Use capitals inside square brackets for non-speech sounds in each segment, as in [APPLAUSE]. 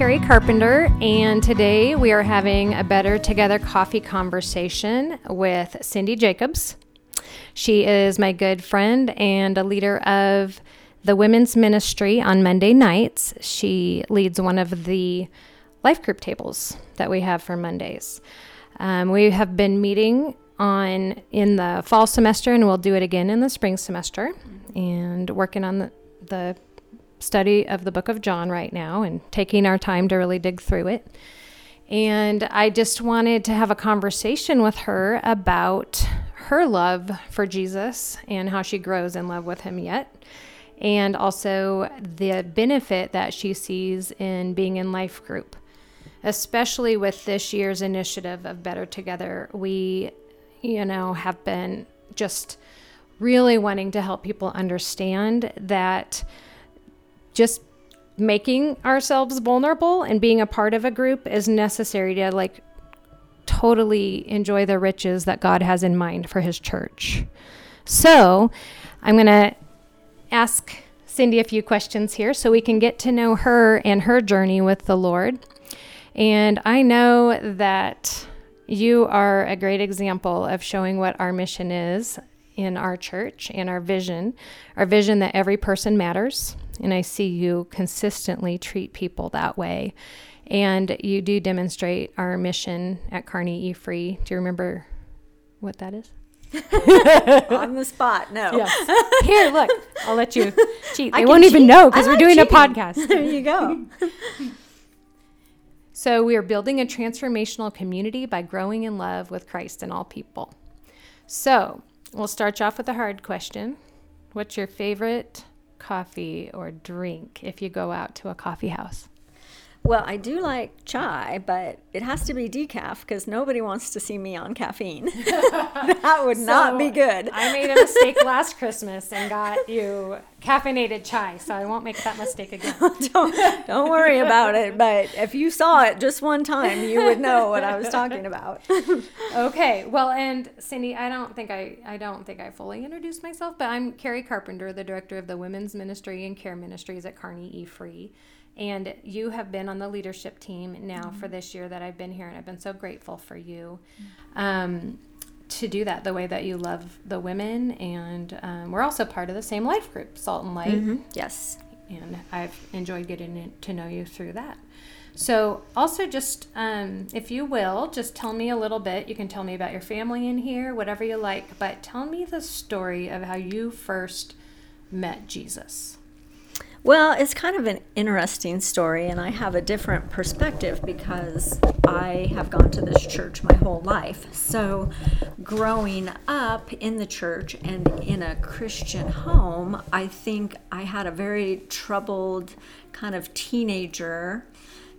Carrie Carpenter, and today we are having a Better Together coffee conversation with Cindy Jacobs. She is my good friend and a leader of the women's ministry on Monday nights. She leads one of the life group tables that we have for Mondays. Um, we have been meeting on in the fall semester, and we'll do it again in the spring semester, and working on the, the study of the book of John right now and taking our time to really dig through it. And I just wanted to have a conversation with her about her love for Jesus and how she grows in love with him yet. And also the benefit that she sees in being in life group, especially with this year's initiative of Better Together. We, you know, have been just really wanting to help people understand that just making ourselves vulnerable and being a part of a group is necessary to like totally enjoy the riches that God has in mind for his church. So, I'm going to ask Cindy a few questions here so we can get to know her and her journey with the Lord. And I know that you are a great example of showing what our mission is in our church and our vision, our vision that every person matters. And I see you consistently treat people that way. And you do demonstrate our mission at Kearney E Free. Do you remember what that is? [LAUGHS] on the spot. No. Yes. Here, look. I'll let you [LAUGHS] cheat. They won't even know because we're doing cheating. a podcast. [LAUGHS] There you go. so we are building a transformational community by growing in love with Christ and all people. So we'll start you off with a hard question. What's your favorite coffee or drink if you go out to a coffee house? Well, I do like chai, but it has to be decaf because nobody wants to see me on caffeine. [LAUGHS] that would [LAUGHS] so not be good. I made a mistake last Christmas and got you caffeinated chai, so I won't make that mistake again. [LAUGHS] don't, don't worry about it. But if you saw it just one time, you would know what I was talking about. okay. Well, and Cindy, I don't think I I don't think I fully introduced myself, but I'm Carrie Carpenter, the director of the Women's Ministry and Care Ministries at Kearney E Free. And you have been on the leadership team now mm-hmm. for this year that I've been here, and I've been so grateful for you um, to do that the way that you love the women. And um, we're also part of the same life group, Salt and Light. Mm-hmm. Yes. And I've enjoyed getting to know you through that. So, also, just um, if you will, just tell me a little bit. You can tell me about your family in here, whatever you like, but tell me the story of how you first met Jesus. Well, it's kind of an interesting story, and I have a different perspective because I have gone to this church my whole life. So, growing up in the church and in a Christian home, I think I had a very troubled kind of teenager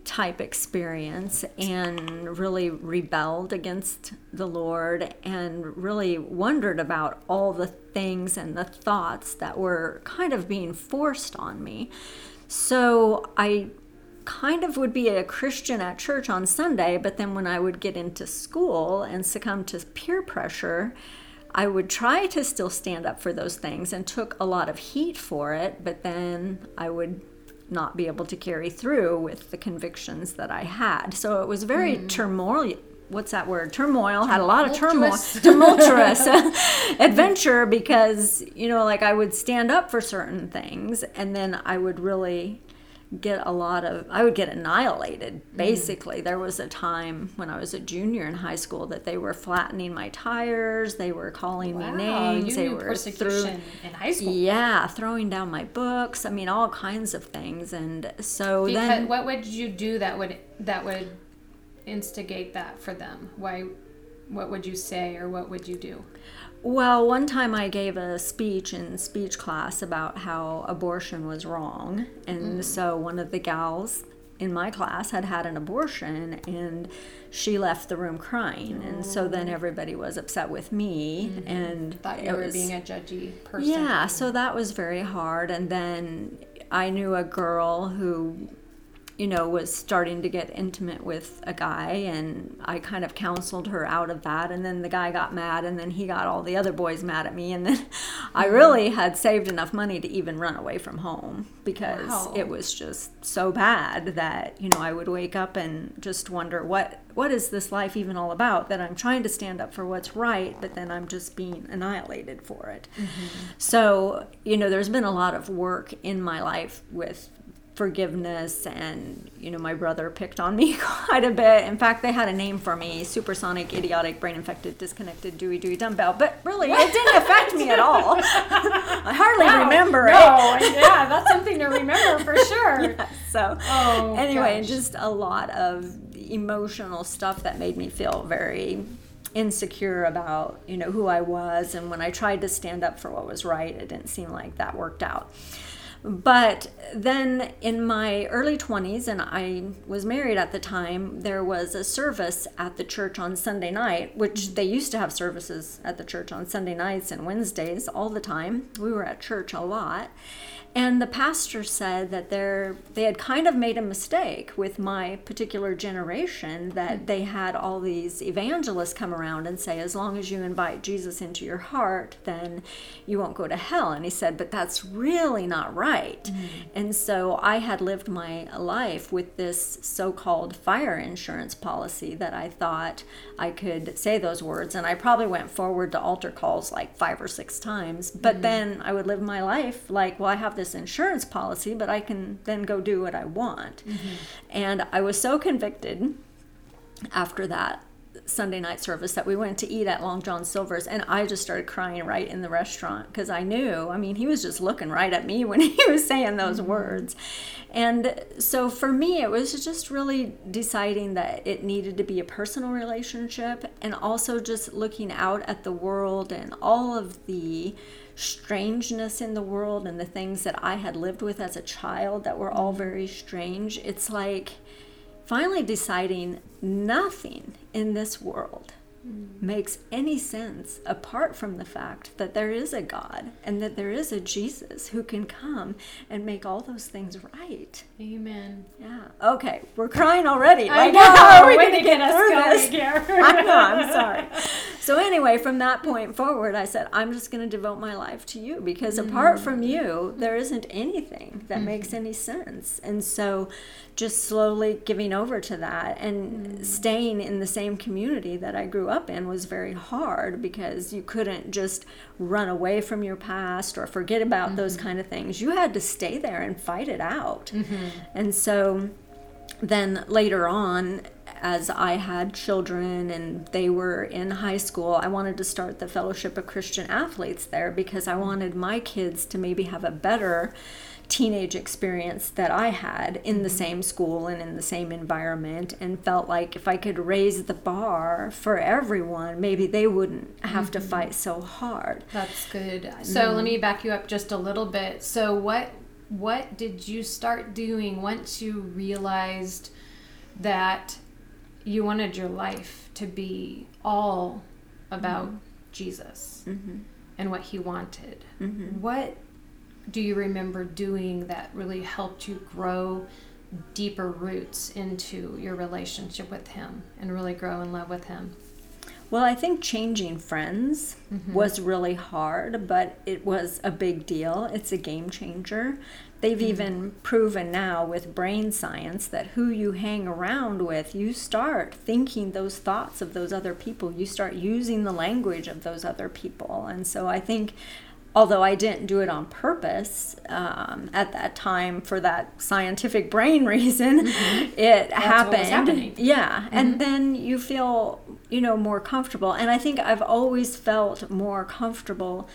type experience and really rebelled against the Lord and really wondered about all the things and the thoughts that were kind of being forced on me. So I kind of would be a Christian at church on Sunday, but then when I would get into school and succumb to peer pressure, I would try to still stand up for those things and took a lot of heat for it, but then I would not be able to carry through with the convictions that I had. So it was very mm. turmoil. What's that word? Turmoil. Had a lot of turmoil, tumultuous [LAUGHS] [LAUGHS] [LAUGHS] adventure because you know, like I would stand up for certain things, and then I would really get a lot of i would get annihilated mm. basically mm. there was a time when i was a junior in high school that they were flattening my tires they were calling wow, me names they were persecution in high school yeah throwing down my books i mean all kinds of things and so because, then what would you do that would that would instigate that for them why what would you say or what would you do well, one time I gave a speech in speech class about how abortion was wrong. And mm. so one of the gals in my class had had an abortion and she left the room crying. And so then oh. everybody was upset with me mm-hmm. and thought you were was, being a judgy person. Yeah, so that was very hard. And then I knew a girl who you know, was starting to get intimate with a guy, and I kind of counseled her out of that. And then the guy got mad, and then he got all the other boys mad at me. And then [LAUGHS] I Mm-hmm. really had saved enough money to even run away from home because Wow. it was just so bad that, you know, I would wake up and just wonder what what is this life even all about that I'm trying to stand up for what's right, but then I'm just being annihilated for it. So, you know, there's been a lot of work in my life with forgiveness and you know my brother picked on me [LAUGHS] quite a bit in fact they had a name for me supersonic idiotic brain infected disconnected dewey dewey dumbbell but really it [LAUGHS] didn't affect me at all [LAUGHS] i hardly Wow. remember no, it yeah, that's something to remember for sure. so Oh, anyway gosh. just a lot of emotional stuff that made me feel very insecure about you know who i was and when i tried to stand up for what was right it didn't seem like that worked out but then in my early 20s and i was married at the time there was a service at the church on sunday night which they used to have services at the church on sunday nights and wednesdays all the time. We were at church a lot and the pastor said that they had kind of made a mistake with my particular generation that hmm. they had all these evangelists come around and say, as long as you invite Jesus into your heart, then you won't go to hell. And he said, but that's really not right. Hmm. And so I had lived my life with this so called fire insurance policy that I thought I could say those words. And I probably went forward to altar calls like five or six times. But hmm. then I would live my life like, well, I have this insurance policy, but I can then go do what I want. Mm-hmm. And I was so convicted after that Sunday night service that we went to eat at Long John Silver's, and I just started crying right in the restaurant because I knew. I mean, he was just looking right at me [LAUGHS] when he was saying those mm-hmm. words. And so for me, it was just really deciding that it needed to be a personal relationship and also just looking out at the world and all of the strangeness in the world and the things that I had lived with as a child that were all mm-hmm. very strange. It's like finally deciding nothing in this world mm. makes any sense apart from the fact that there is a God and that there is a Jesus who can come and make all those things right. Amen. Yeah. Okay, we're crying already. I know. how are we going to get us going this? here. I know. I'm sorry. [LAUGHS] So anyway, from that point forward, I said, I'm just going to devote my life to you because apart from mm. you, there isn't anything that mm-hmm. makes any sense. And so, just slowly giving over to that and mm. staying in the same community that I grew up in was very hard because you couldn't just run away from your past or forget about those mm-hmm. kind of things. You had to stay there and fight it out. Mm-hmm. And so then later on, as I had children and they were in high school, I wanted to start the Fellowship of Christian Athletes there because I wanted my kids to maybe have a better teenage experience that I had in the same school and in the same environment and felt like if I could raise the bar for everyone, maybe they wouldn't have to mm-hmm. fight so hard. That's good. Mm-hmm. So let me back you up just a little bit. So what what did you start doing once you realized that you wanted your life to be all about mm-hmm. Jesus mm-hmm. and what he wanted? Mm-hmm. What do you remember doing that really helped you grow deeper roots into your relationship with him and really grow in love with him? Well, I think changing friends mm-hmm. was really hard, but it was a big deal. It's a game changer. They've mm-hmm. even proven now with brain science that who you hang around with, you start thinking those thoughts of those other people. You start using the language of those other people. And so I think although I didn't do it on purpose um, at that time for that scientific brain [LAUGHS] reason, mm-hmm. it what was happened. Yeah, and mm-hmm. then you feel, you know, more comfortable. And I think I've always felt more comfortable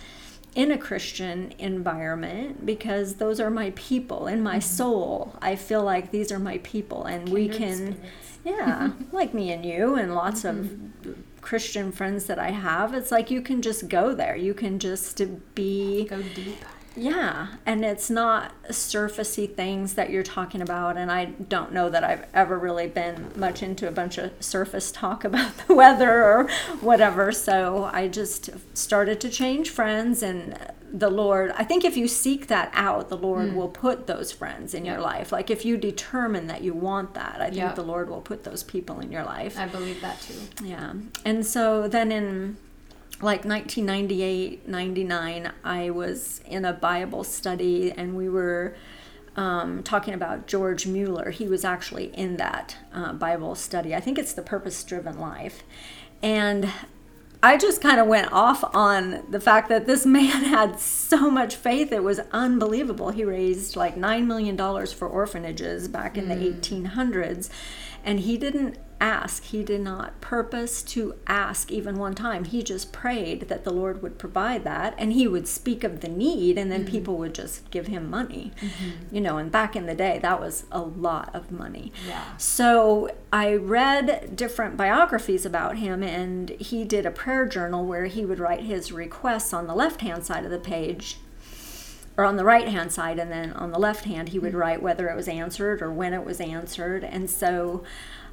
in a Christian environment because those are my people in my mm-hmm. soul. I feel like these are my people and we can spirits. yeah, [LAUGHS] like me and you and lots of Christian friends that I have. It's like you can just go there. You can just be Go deep. yeah, and it's not surfacey things that you're talking about. And I don't know that I've ever really been much into a bunch of surface talk [LAUGHS] about the weather or whatever. So I just started to change friends, and the Lord, I think if you seek that out, the Lord will put those friends in your life. Like if you determine that you want that, I think Yep. the Lord will put those people in your life. I believe that too. Yeah. And so then in like 1998, 99, I was in a Bible study and we were um, talking about George Mueller. He was actually in that uh, Bible study. I think it's The Purpose Driven Life. And I just kind of went off on the fact that this [LAUGHS] man had so much faith. It was unbelievable. He raised like $9 million for orphanages back in the mm. 1800s. And he didn't ask, he did not purpose to ask even one time. He just prayed that the Lord would provide that. And he would speak of the need, and then mm-hmm. people would just give him money. Mm-hmm. You know, and back in the day, that was a lot of money. Yeah. So I read different biographies about him, and he did a prayer journal where he would write his requests on the left hand side of the page, or on the right hand side, and then on the left hand, he would mm-hmm. write whether it was answered or when it was answered. And so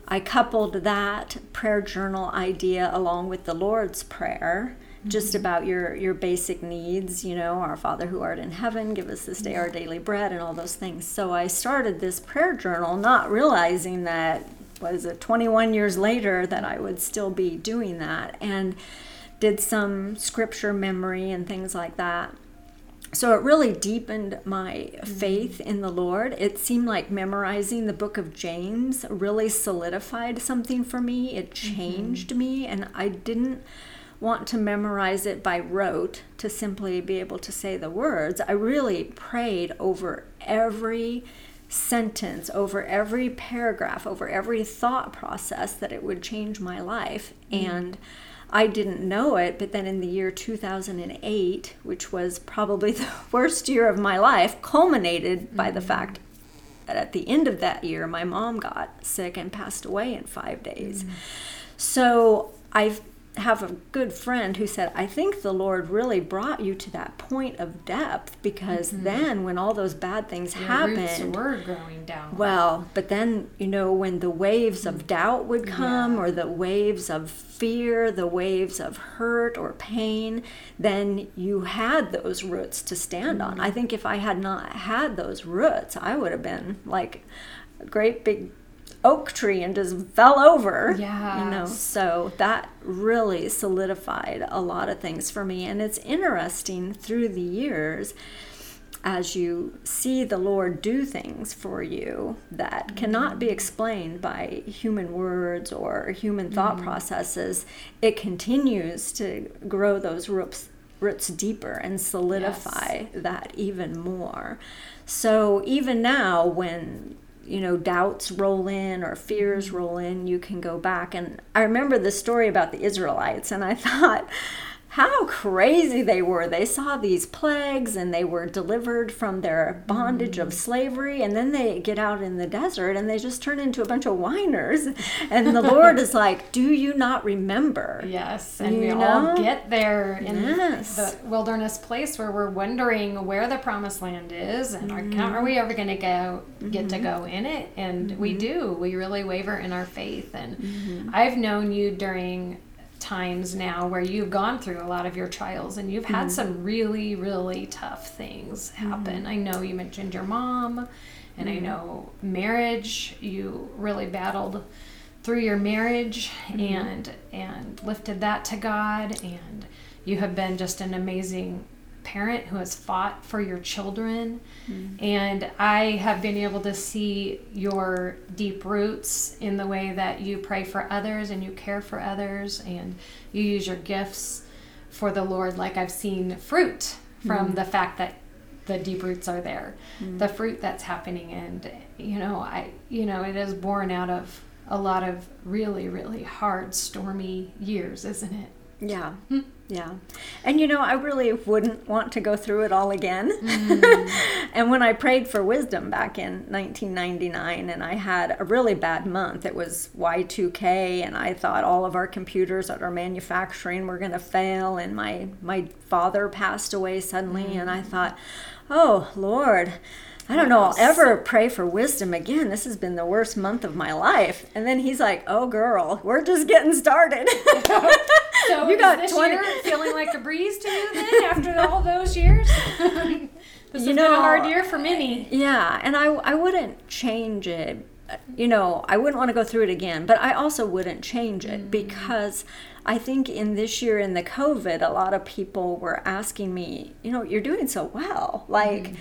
I coupled that prayer journal idea along with the Lord's Prayer. Just mm-hmm. about your your basic needs, you know, our Father who art in heaven, give us this day our mm-hmm. daily bread, and all those things. So I started this prayer journal, not realizing that was it 21 years later that I would still be doing that, and did some scripture memory and things like that so it really deepened my faith in the Lord. It seemed like memorizing the book of James really solidified something for me. It mm-hmm. changed me, and I didn't want to memorize it by rote to simply be able to say the words. I really prayed over every sentence, over every paragraph, over every thought process that it would change my life. Mm-hmm. And I didn't know it, but then in the year 2008, which was probably [LAUGHS] the worst year of my life, culminated by the mm-hmm. fact that at the end of that year, my mom got sick and passed away in five days. Mm-hmm. So I have a good friend who said, I think the Lord really brought you to that point of depth because mm-hmm. then when all those bad things Roots happened, were growing down. well, but then, you know, when the waves of mm. doubt would come, or the waves of fear, the waves of hurt or pain, then you had those roots to stand on. Mm-hmm. I think if I had not had those roots, I would have been like a great big oak tree and just fell over. Yeah. You know, so that really solidified a lot of things for me. And it's interesting through the years as you see the Lord do things for you that cannot be mm-hmm. explained by human words or human thought mm-hmm. processes, it continues to grow those roots roots deeper and solidify that even more. So even now when you know doubts roll in or fears mm-hmm. roll in you can go back. And i remember the story about the israelites and i [LAUGHS] thought how crazy they were. They saw these plagues and they were delivered from their bondage of slavery. And then they get out in the desert and they just turn into a bunch of whiners. And the Lord is like, Do you not remember? Yes, and we You all know? get there in Yes. the wilderness place where we're wondering where the promised land is, and Mm-hmm. are, are we ever going to go get to go in it? And we do. We really waver in our faith. And Mm-hmm. I've known you during times now where you've gone through a lot of your trials and you've Mm-hmm. had some really really tough things happen i know you mentioned your mom and Mm-hmm. i know marriage you really battled through your marriage Mm-hmm. and and lifted that to god and you have been just an amazing parent who has fought for your children. Mm-hmm. and i have been able to see your deep roots in the way that you pray for others and you care for others and you use your gifts for the lord. Like i've seen fruit from mm-hmm. the fact that the deep roots are there mm-hmm. the fruit that's happening. And you know i you know it is born out of a lot of really really hard stormy years isn't it? Yeah. Hmm. Yeah. And you know, I really wouldn't want to go through it all again. Mm. [LAUGHS] and when I prayed for wisdom back in 1999 and I had a really bad month, it was Y2K and I thought all of our computers at our manufacturing were going to fail and my my father passed away suddenly and I mm. thought, "Oh, Lord, I don't know, I'll ever pray for wisdom again. This has been the worst month of my life. And then he's like, Oh, girl, we're just getting started. [LAUGHS] So [LAUGHS] You got this 20 year [LAUGHS] feeling like a breeze to you then after all those years? this has been know, a hard year for many. Yeah, and I, I wouldn't change it. You know, I wouldn't want to go through it again, but I also wouldn't change it mm. because I think in this year in the COVID, a lot of people were asking me, you know, you're doing so well. Like, mm.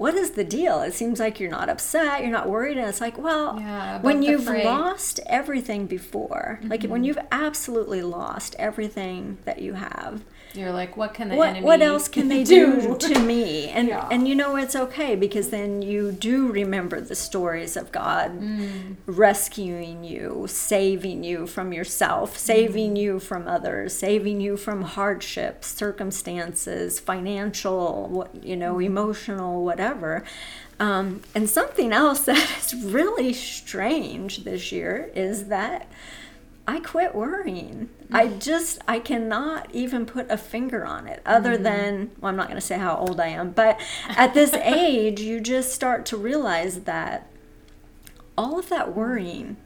What is the deal? It seems like you're not upset, you're not worried. And it's like, well, Yeah, when you've lost everything before, like Mm-hmm. when you've absolutely lost everything that you have, You're like, what can the what enemy what else can they [LAUGHS] do to me and Yeah. and you know it's okay because then you do remember the stories of God Mm. rescuing you saving you from yourself saving Mm. you from others saving you from hardships circumstances financial what you know Mm. emotional whatever um, and something else [LAUGHS] that is really strange this year is that I quit worrying. I mm-hmm. just I cannot even put a finger on it other mm-hmm. than well I'm not going to say how old I am, but at this [LAUGHS] age you just start to realize that all of that worrying,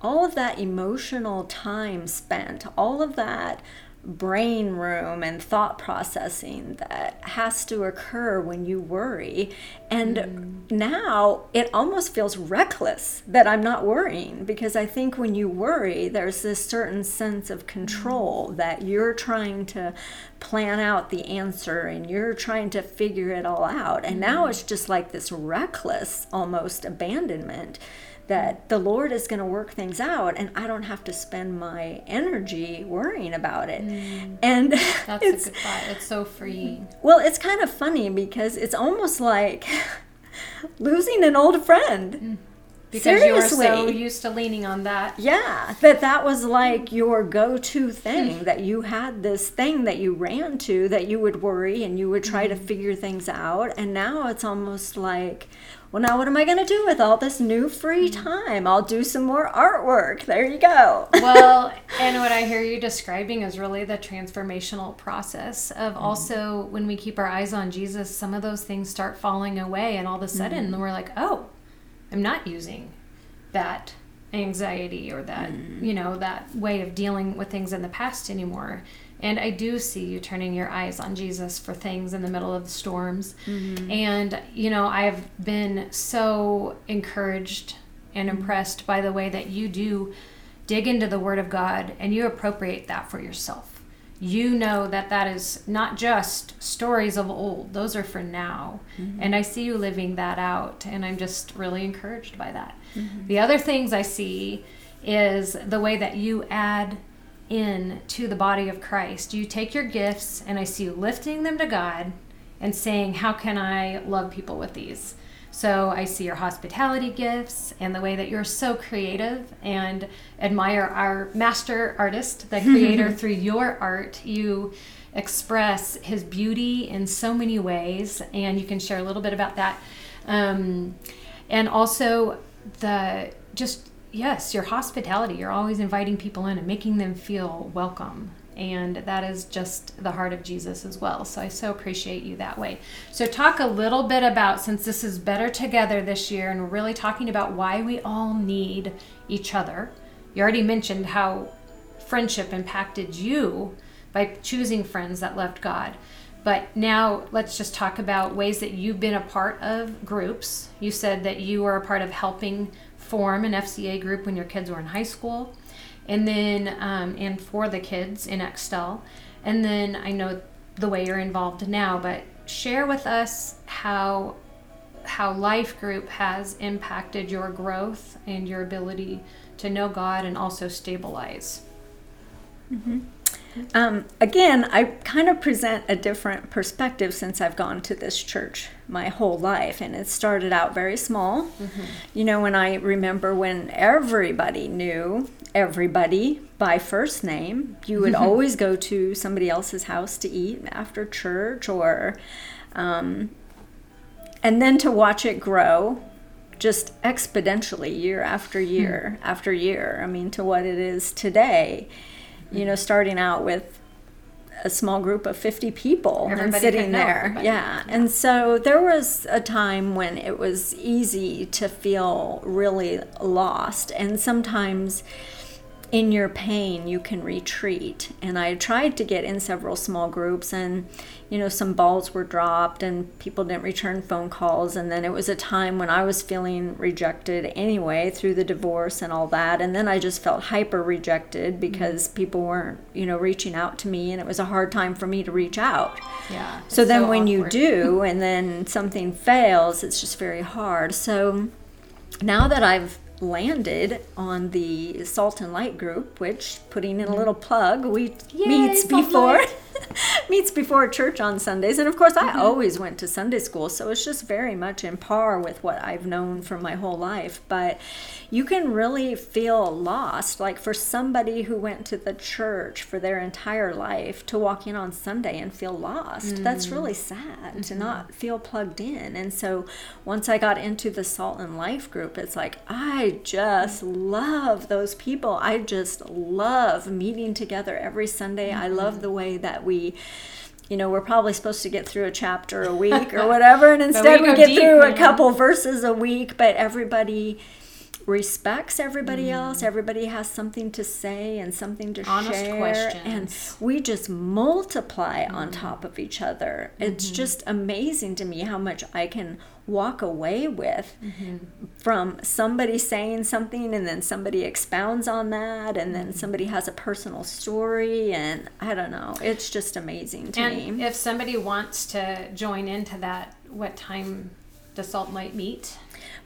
all of that emotional time spent, all of that brain room and thought processing that has to occur when you worry. And mm. now it almost feels reckless that I'm not worrying because I think when you worry, there's this certain sense of control mm. that you're trying to plan out the answer and you're trying to figure it all out. And now mm-hmm. it's just like this reckless almost abandonment that the Lord is going to work things out and I don't have to spend my energy worrying about it. Mm. And [LAUGHS] That's it's a good thought. It's so freeing. well, it's kind of funny because it's almost like [LAUGHS] losing an old friend. Mm. Because you were so used to leaning on that. Yeah, that that was like your go-to thing that you had this thing that you ran to that you would worry and you would try to figure things out and now it's almost like well now what am I going to do with all this new free time? I'll do some more artwork. There you go. well, [LAUGHS] and what I hear you describing is really the transformational process of Mm-hmm. also when we keep our eyes on Jesus, some of those things start falling away, and all of a sudden Mm-hmm. we're like, oh, I'm not using that anxiety or that, Mm-hmm. you know, that way of dealing with things in the past anymore. And I do see you turning your eyes on Jesus for things in the middle of the storms. Mm-hmm. And, you know, I've been so encouraged and Mm-hmm. impressed by the way that you do dig into the Word of God and you appropriate that for yourself. You know that that is not just stories of old, those are for now. Mm-hmm. And I see you living that out, and I'm just really encouraged by that. Mm-hmm. The other things I see is the way that you add in to the body of Christ. You take your gifts, and I see you lifting them to God and saying, How can I love people with these? So I see your hospitality gifts and the way that you're so creative and admire our master artist, the [LAUGHS] creator through your art. You express his beauty in so many ways, and you can share a little bit about that. Um, and also the just yes, your hospitality. You're always inviting people in and making them feel welcome. And that is just the heart of Jesus as well. So I so appreciate you that way. So, talk a little bit about since this is Better Together this year, and we're really talking about why we all need each other. You already mentioned how friendship impacted you by choosing friends that loved God. But now let's just talk about ways that you've been a part of groups. You said that you were a part of helping form an FCA group when your kids were in high school, and then um, and for the kids in Extel, and then I know the way you're involved now. But share with us how how life group has impacted your growth and your ability to know God and also stabilize. Um, again, I kind of present a different perspective since I've gone to this church my whole life, and it started out very small. You know, when I remember when everybody knew everybody by first name, you would [LAUGHS] always go to somebody else's house to eat after church, or, um, and then to watch it grow just exponentially year after year after year. I mean, to what it is today you know, starting out with a small group of 50 people and sitting there. everybody. Yeah. And so there was a time when it was easy to feel really lost. And sometimes in your pain you can retreat. And i tried to get in several small groups and you know some balls were dropped and people didn't return phone calls. And then it was a time when i was feeling rejected anyway through the divorce and all that. And then i just felt hyper rejected because mm-hmm. people weren't you know reaching out to me and it was a hard time for me to reach out. Yeah so then so when awkward. you do [LAUGHS] and then something fails it's just very hard. So now that i've landed on the Salt and Light group, which putting in a little plug, we Yay, meets before [LAUGHS] meets before church on Sundays. And of course, I mm-hmm. always went to Sunday school, so it's just very much in par with what I've known for my whole life. But you can really feel lost. Like for somebody who went to the church for their entire life to walk in on Sunday and feel lost, mm-hmm. that's really sad mm-hmm. to not feel plugged in. And so once I got into the Salt and Life group, it's like, I just love those people. I just love meeting together every Sunday. I love mm-hmm. the way that we you know, we're probably supposed to get through a chapter a week or [LAUGHS] whatever, and instead we, we, get deep, through a couple verses a week, but everybody respects everybody mm. else. Everybody has something to say and something to Honest share. Questions. And we just multiply mm. on top of each other. Mm-hmm. It's just amazing to me how much I can walk away with mm-hmm. from somebody saying something and then somebody expounds on that and then mm-hmm. somebody has a personal story and I don't know. It's just amazing to and me. If somebody wants to join into that, what time does Salt Light meet?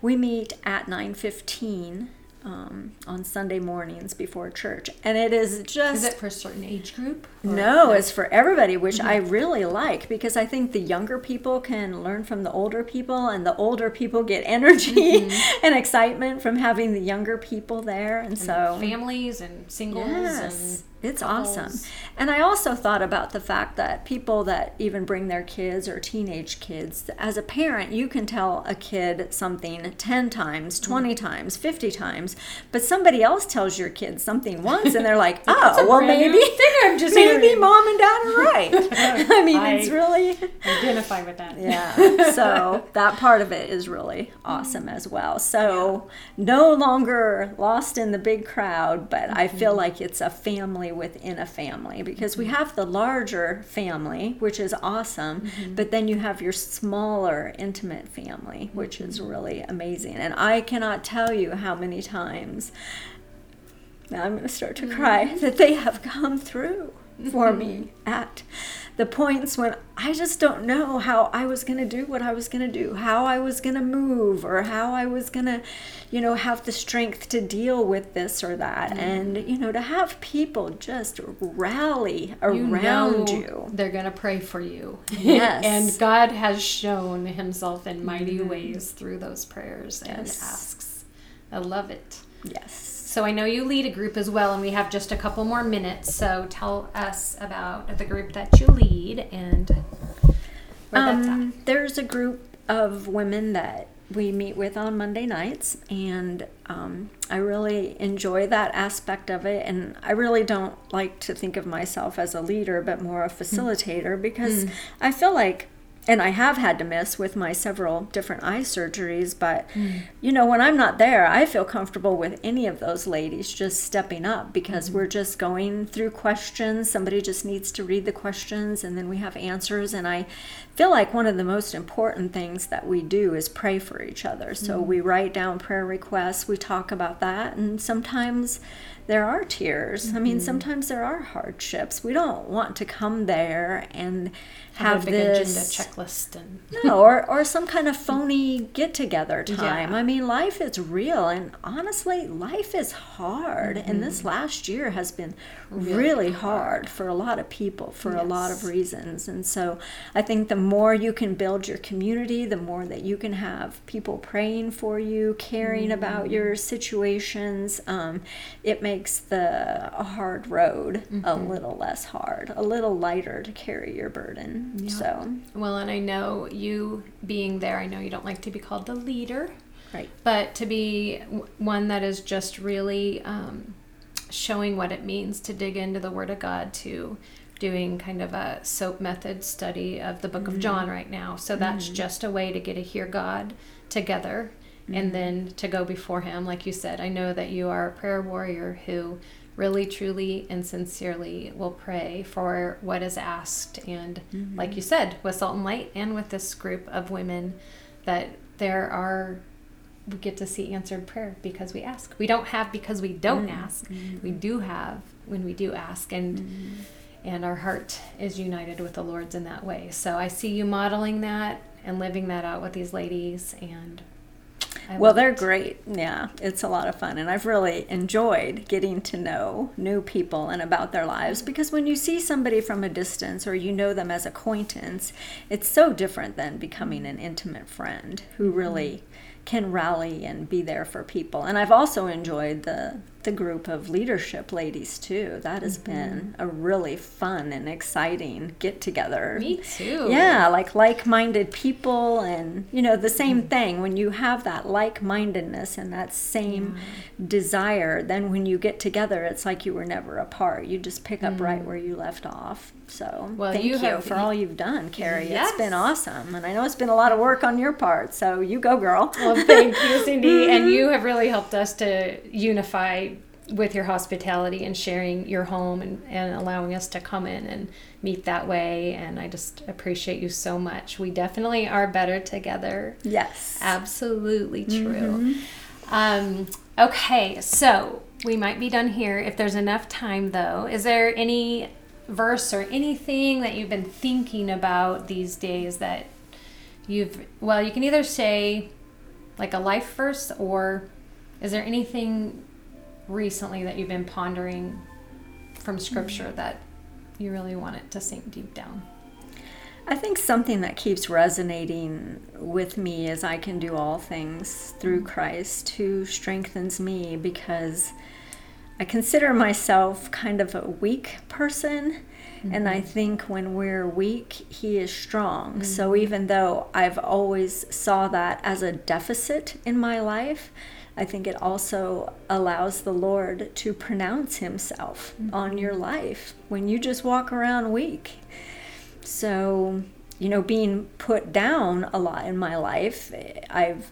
We meet at 9:15 um, on Sunday mornings before church, and it is just. Is it for a certain age group? No, it's for everybody, which mm-hmm. I really like because I think the younger people can learn from the older people, and the older people get energy mm-hmm. [LAUGHS] and excitement from having the younger people there, and, and so families and singles yes. and it's awesome. And I also thought about the fact that people that even bring their kids or teenage kids, as a parent, you can tell a kid something 10 times, mm. 20 mm. times, 50 times, but somebody else tells your kid something once and they're like, [LAUGHS] oh, well, maybe, I'm just [LAUGHS] maybe mom and dad are right. [LAUGHS] I mean, I it's really. Identify with that. Yeah. So that part of it is really awesome mm. as well. So yeah. no longer lost in the big crowd, but mm-hmm. I feel mm-hmm. like it's a family within a family because we have the larger family, which is awesome, mm-hmm. but then you have your smaller, intimate family, which is mm-hmm. really amazing. And I cannot tell you how many times now I'm going to start to cry mm-hmm. [LAUGHS] that they have come through for me mm-hmm. [LAUGHS] at the points when I just don't know how I was going to do what I was going to do, how I was going to move, or how I was going to, you know, have the strength to deal with this or that. Mm. And, you know, to have people just rally around you. you. They're going to pray for you. Yes. [LAUGHS] and God has shown himself in mighty mm. ways through those prayers and asks. I love it. Yes. So I know you lead a group as well, and we have just a couple more minutes. So tell us about the group that you lead and um. There's a group of women that we meet with on Monday nights, and um, I really enjoy that aspect of it. And I really don't like to think of myself as a leader, but more a facilitator mm. because mm. I feel like and I have had to miss with my several different eye surgeries, but mm. you know, when I'm not there, I feel comfortable with any of those ladies just stepping up because mm-hmm. we're just going through questions. Somebody just needs to read the questions and then we have answers. And I feel like one of the most important things that we do is pray for each other. So mm. we write down prayer requests, we talk about that, and sometimes there are tears. Mm-hmm. I mean, mm-hmm. sometimes there are hardships. We don't want to come there and have, have this agenda checklist and [LAUGHS] no, or or some kind of phony get together time. Yeah. I mean, life is real, and honestly, life is hard. Mm-hmm. And this mm-hmm. last year has been really, really hard. hard. for a lot of people for yes. a lot of reasons. And so, I think the more you can build your community, the more that you can have people praying for you, caring mm-hmm. about your situations. Um, it makes the hard road mm-hmm. a little less hard, a little lighter to carry your burden. Yeah. So well, and I know you being there. I know you don't like to be called the leader, right? But to be one that is just really um, showing what it means to dig into the Word of God to doing kind of a SOAP method study of the book mm-hmm. of John right now. So that's mm-hmm. just a way to get to hear God together mm-hmm. and then to go before him like you said. I know that you are a prayer warrior who really, truly, and sincerely will pray for what is asked. And mm-hmm. like you said, with Salt and Light and with this group of women, that there are we get to see answered prayer because we ask. We don't have because we don't mm-hmm. ask. We do have when we do ask, and mm-hmm. And our heart is united with the Lord's in that way. So I see you modeling that and living that out with these ladies, and I well, they're it. great. Yeah, it's a lot of fun. And I've really enjoyed getting to know new people and about their lives because when you see somebody from a distance or you know them as acquaintance, it's so different than becoming an intimate friend who really mm-hmm. can rally and be there for people. And I've also enjoyed the the group of leadership ladies too. That has mm-hmm. been a really fun and exciting get together. Me too. Yeah, like like-minded people and you know the same mm-hmm. thing when you have that like-mindedness and that same yeah. desire, then when you get together it's like you were never apart. You just pick up mm. right where you left off. So well, thank you, you for all you've done, Carrie. Yes. It's been awesome. And I know it's been a lot of work on your part. So you go, girl. Well, thank you, Cindy. [LAUGHS] and you have really helped us to unify with your hospitality and sharing your home and, and allowing us to come in and meet that way. And I just appreciate you so much. We definitely are better together. Yes. Absolutely true. Mm-hmm. Um, okay, so we might be done here. If there's enough time, though, is there any verse or anything that you've been thinking about these days that you've, well, you can either say like a life verse or is there anything recently that you've been pondering from scripture mm-hmm. that you really want it to sink deep down? I think something that keeps resonating with me is I can do all things through mm-hmm. Christ who strengthens me because I consider myself kind of a weak person. Mm-hmm. And I mm-hmm. think when we're weak, he is strong. Mm-hmm. So even though I've always saw that as a deficit in my life, I think it also allows the Lord to pronounce Himself mm-hmm. on your life when you just walk around weak. So, you know, being put down a lot in my life, I've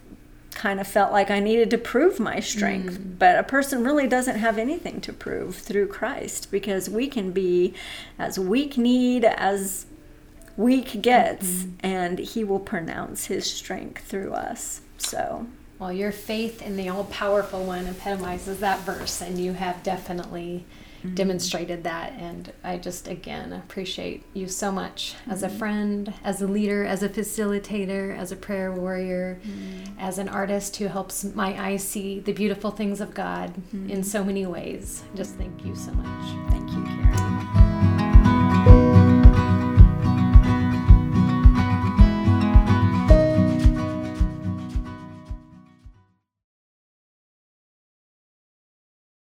kind of felt like I needed to prove my strength. Mm. But a person really doesn't have anything to prove through Christ because we can be as weak need as weak gets, mm-hmm. and He will pronounce His strength through us. So well, your faith in the all powerful one epitomizes that verse, and you have definitely mm-hmm. demonstrated that. And I just, again, appreciate you so much as a mm-hmm. friend, as a leader, as a facilitator, as a prayer warrior, mm-hmm. as an artist who helps my eyes see the beautiful things of God in so many ways. Just thank you so much.